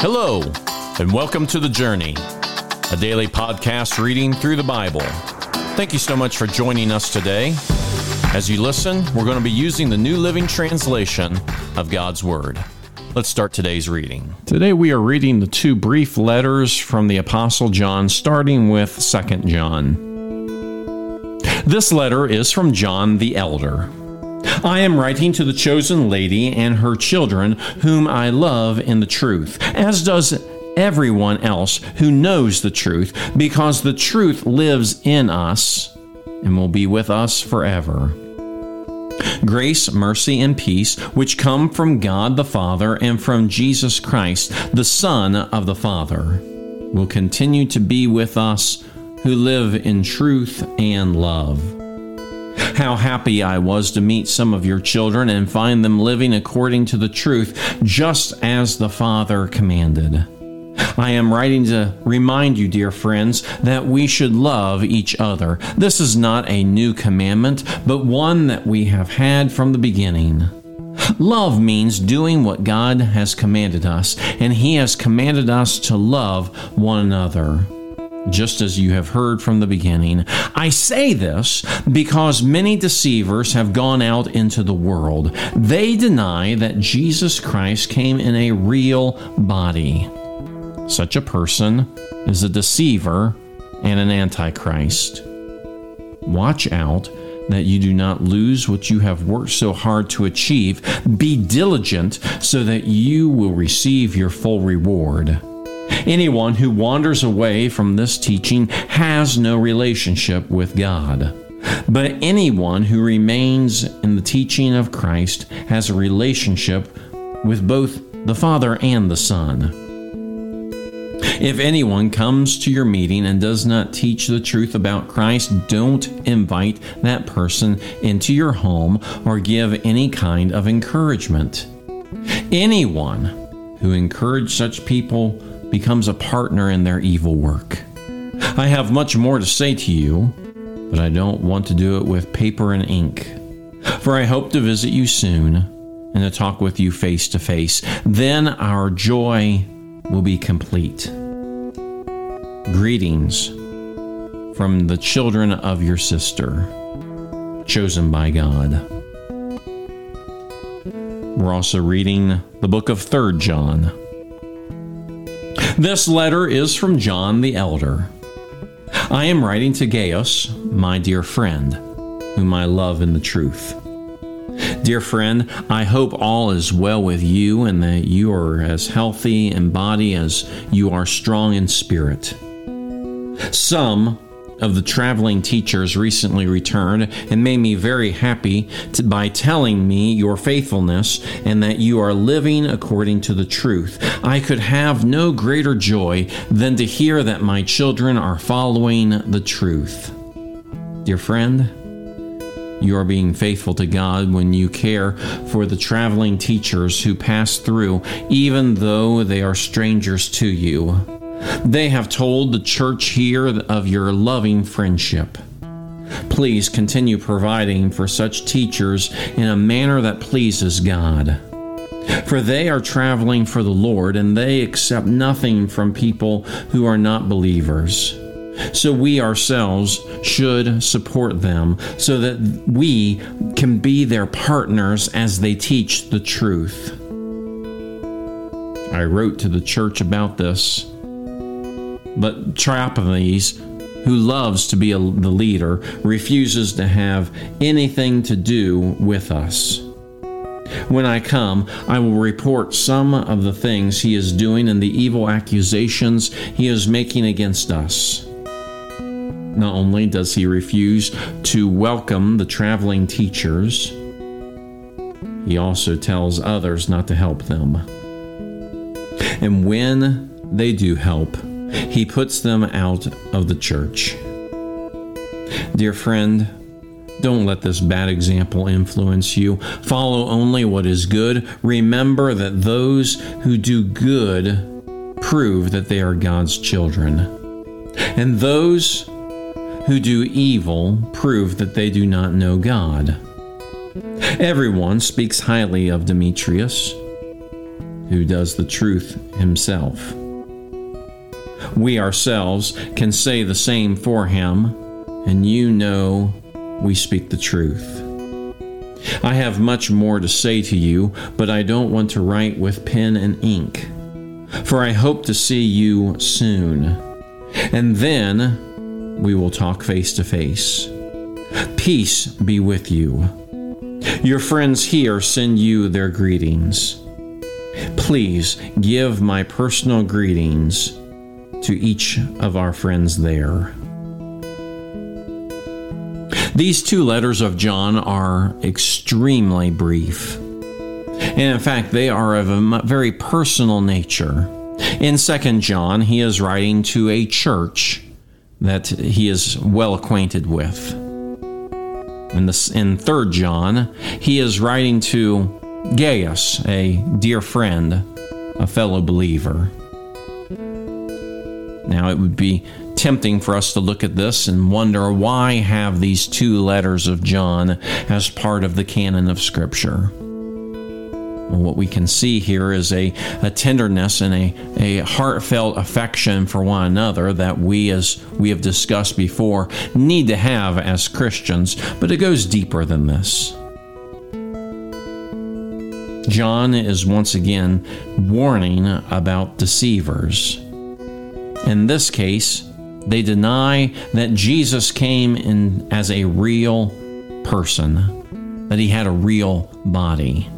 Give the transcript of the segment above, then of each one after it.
Hello, and welcome to The Journey, a daily podcast reading through the Bible. Thank you so much for joining us today. As you listen, we're going to be using the New Living Translation of God's Word. Let's start today's reading. Today we are reading the two brief letters from the Apostle John, starting with 2 John. This letter is from John the Elder. I am writing to the chosen lady and her children, whom I love in the truth, as does everyone else who knows the truth, because the truth lives in us and will be with us forever. Grace, mercy, and peace, which come from God the Father and from Jesus Christ, the Son of the Father, will continue to be with us who live in truth and love. How happy I was to meet some of your children and find them living according to the truth, just as the Father commanded. I am writing to remind you, dear friends, that we should love each other. This is not a new commandment, but one that we have had from the beginning. Love means doing what God has commanded us, and He has commanded us to love one another just as you have heard from the beginning. I say this because many deceivers have gone out into the world. They deny that Jesus Christ came in a real body. Such a person is a deceiver and an antichrist. Watch out that you do not lose what you have worked so hard to achieve. Be diligent so that you will receive your full reward. Anyone who wanders away from this teaching has no relationship with God. But anyone who remains in the teaching of Christ has a relationship with both the Father and the Son. If anyone comes to your meeting and does not teach the truth about Christ, don't invite that person into your home or give any kind of encouragement. Anyone who encourages such people becomes a partner in their evil work. I have much more to say to you, but I don't want to do it with paper and ink. For I hope to visit you soon and to talk with you face to face. Then our joy will be complete. Greetings from the children of your sister, chosen by God. We're also reading the book of 3rd John. This letter is from John the Elder. I am writing to Gaius, my dear friend, whom I love in the truth. Dear friend, I hope all is well with you and that you are as healthy in body as you are strong in spirit. Some of the traveling teachers recently returned and made me very happy to, by telling me your faithfulness and that you are living according to the truth. I could have no greater joy than to hear that my children are following the truth. Dear friend, you are being faithful to God when you care for the traveling teachers who pass through, even though they are strangers to you. They have told the church here of your loving friendship. Please continue providing for such teachers in a manner that pleases God. For they are traveling for the Lord, and they accept nothing from people who are not believers. So we ourselves should support them so that we can be their partners as they teach the truth. I wrote to the church about this but Trophimus, who loves to be a, the leader, refuses to have anything to do with us. When I come, I will report some of the things he is doing and the evil accusations he is making against us. Not only does he refuse to welcome the traveling teachers, he also tells others not to help them. And when they do help, he puts them out of the church. Dear friend, don't let this bad example influence you. Follow only what is good. Remember that those who do good prove that they are God's children. And those who do evil prove that they do not know God. Everyone speaks highly of Demetrius who does the truth himself. We ourselves can say the same for him, and you know we speak the truth. I have much more to say to you, but I don't want to write with pen and ink, for I hope to see you soon. And then we will talk face to face. Peace be with you. Your friends here send you their greetings. Please give my personal greetings to each of our friends there. These two letters of John are extremely brief. And in fact, they are of a very personal nature. In 2 John, he is writing to a church that he is well acquainted with. In, the, in 3 John, he is writing to Gaius, a dear friend, a fellow believer. Now, it would be tempting for us to look at this and wonder why have these two letters of John as part of the canon of Scripture. what we can see here is a, a tenderness and a, a heartfelt affection for one another that we, as we have discussed before, need to have as Christians, but it goes deeper than this. John is once again warning about deceivers. In this case, they deny that Jesus came in as a real person, that he had a real body.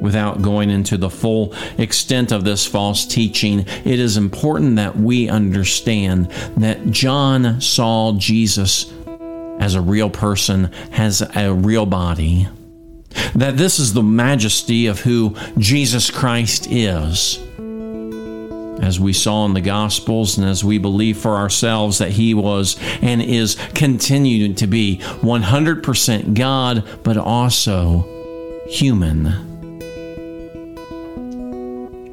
Without going into the full extent of this false teaching, it is important that we understand that John saw Jesus as a real person, has a real body. That this is the majesty of who Jesus Christ is as we saw in the Gospels and as we believe for ourselves that He was and is continuing to be 100% God, but also human.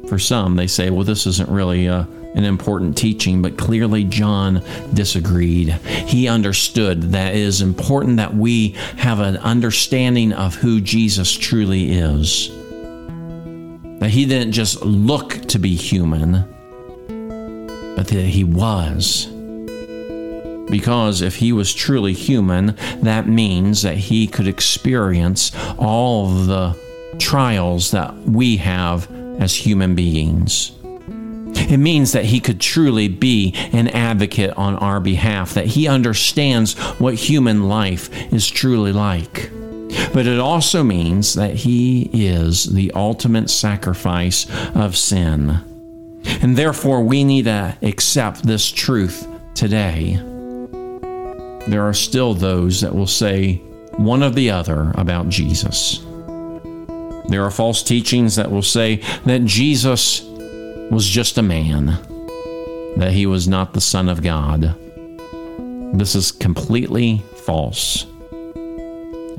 For some, they say, well, this isn't really uh, an important teaching, but clearly John disagreed. He understood that it is important that we have an understanding of who Jesus truly is. That he didn't just look to be human, but that he was. Because if he was truly human, that means that he could experience all the trials that we have as human beings. It means that he could truly be an advocate on our behalf, that he understands what human life is truly like. But it also means that he is the ultimate sacrifice of sin and therefore, we need to accept this truth today. There are still those that will say one of the other about Jesus. There are false teachings that will say that Jesus was just a man, that he was not the Son of God. This is completely false.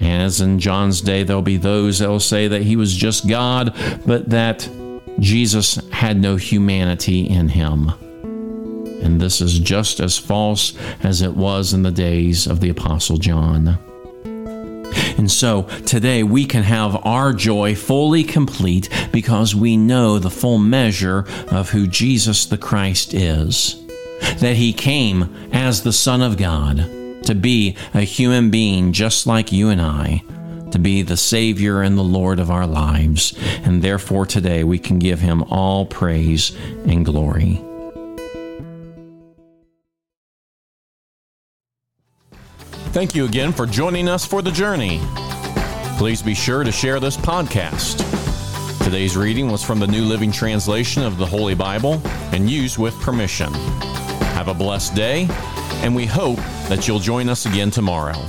As in John's day, there'll be those that will say that he was just God, but that Jesus had no humanity in him. And this is just as false as it was in the days of the Apostle John. And so today we can have our joy fully complete because we know the full measure of who Jesus the Christ is. That he came as the Son of God to be a human being just like you and I to be the Savior and the Lord of our lives, and therefore today we can give Him all praise and glory. Thank you again for joining us for the journey. Please be sure to share this podcast. Today's reading was from the New Living Translation of the Holy Bible and used with permission. Have a blessed day, and we hope that you'll join us again tomorrow.